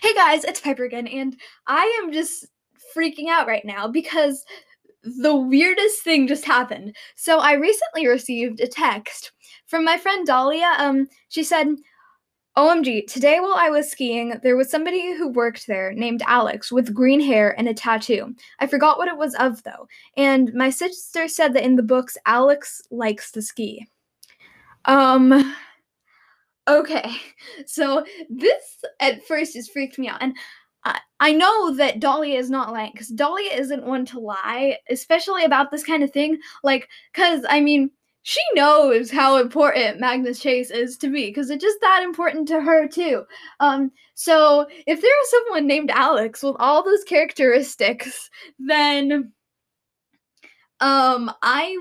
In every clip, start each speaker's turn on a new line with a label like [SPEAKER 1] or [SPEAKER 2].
[SPEAKER 1] Hey guys, it's Piper again, and I am just freaking out right now because the weirdest thing just happened. So I recently received a text from my friend Dahlia. Um, she said, OMG, today while I was skiing, there was somebody who worked there named Alex with green hair and a tattoo. I forgot what it was of though. And my sister said that in the books, Alex likes to ski. Um, Okay, so this at first just freaked me out, and I, I know that Dahlia is not lying because Dahlia isn't one to lie, especially about this kind of thing. Like, because I mean, she knows how important Magnus Chase is to me because it's just that important to her too. Um, so if there is someone named Alex with all those characteristics, then um, I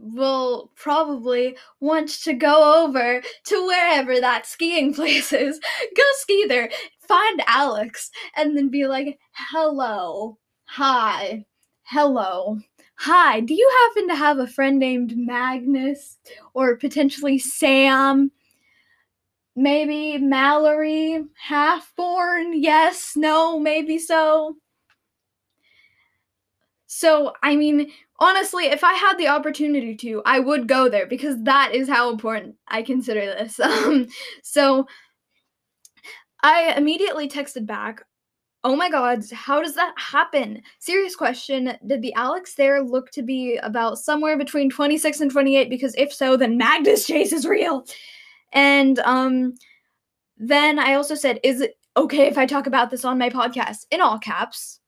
[SPEAKER 1] will probably want to go over to wherever that skiing place is, go ski there, find Alex, and then be like, hello, hi, hello. Hi, do you happen to have a friend named Magnus or potentially Sam? Maybe Mallory, Halfborn? Yes, no, maybe so. So, I mean, honestly, if I had the opportunity to, I would go there because that is how important I consider this. Um, so I immediately texted back, Oh my god, how does that happen? Serious question. Did the Alex there look to be about somewhere between 26 and 28? Because if so, then Magnus Chase is real. And um then I also said, Is it okay if I talk about this on my podcast? In all caps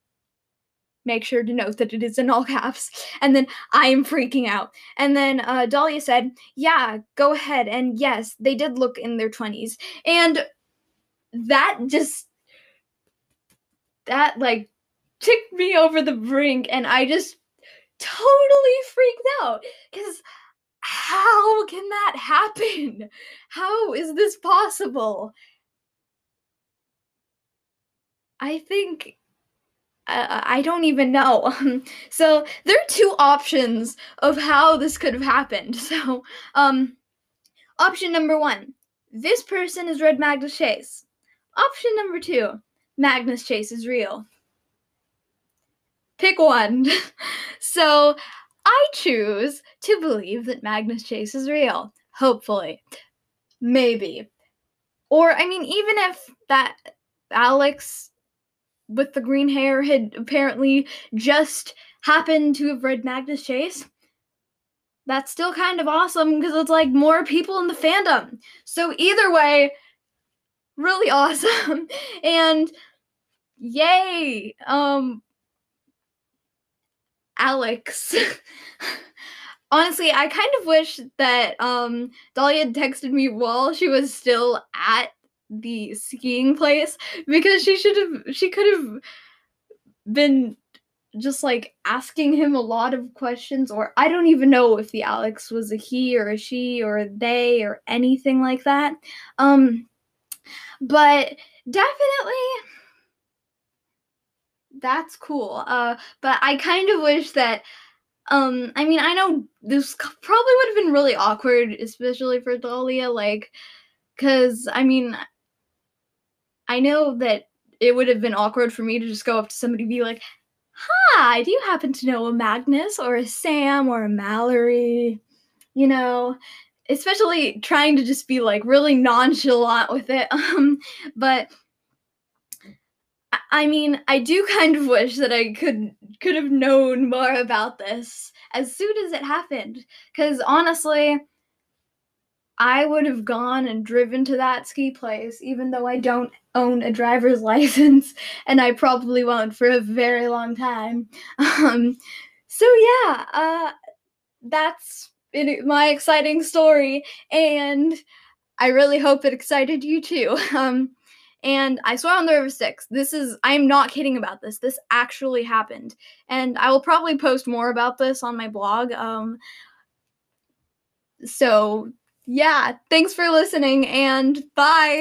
[SPEAKER 1] make sure to note that it is in all caps. And then I am freaking out. And then uh, Dahlia said, Yeah, go ahead. And yes, they did look in their 20s. And that just, that like ticked me over the brink. And I just totally freaked out. Because how can that happen? How is this possible? I think I don't even know. so there are two options of how this could have happened. So, um, option number one: this person is read Magnus Chase. Option number two: Magnus Chase is real. Pick one. so, I choose to believe that Magnus Chase is real. Hopefully, maybe, or I mean, even if that Alex with the green hair had apparently just happened to have read Magnus Chase. That's still kind of awesome because it's like more people in the fandom. So either way, really awesome. and yay. Um Alex. Honestly, I kind of wish that um Dahlia had texted me while she was still at the skiing place because she should have she could have been just like asking him a lot of questions or I don't even know if the Alex was a he or a she or a they or anything like that. Um but definitely that's cool. Uh but I kind of wish that um I mean I know this probably would have been really awkward especially for Dahlia like cuz I mean I know that it would have been awkward for me to just go up to somebody and be like, Hi, do you happen to know a Magnus or a Sam or a Mallory? You know, especially trying to just be like really nonchalant with it. Um, but I mean, I do kind of wish that I could could have known more about this as soon as it happened. Cause honestly, I would have gone and driven to that ski place, even though I don't own a driver's license, and I probably won't for a very long time. Um, so yeah, uh, that's it, my exciting story, and I really hope it excited you too. Um, and I swear on the River Styx, this is, I am not kidding about this. This actually happened. And I will probably post more about this on my blog. Um, so yeah, thanks for listening and bye.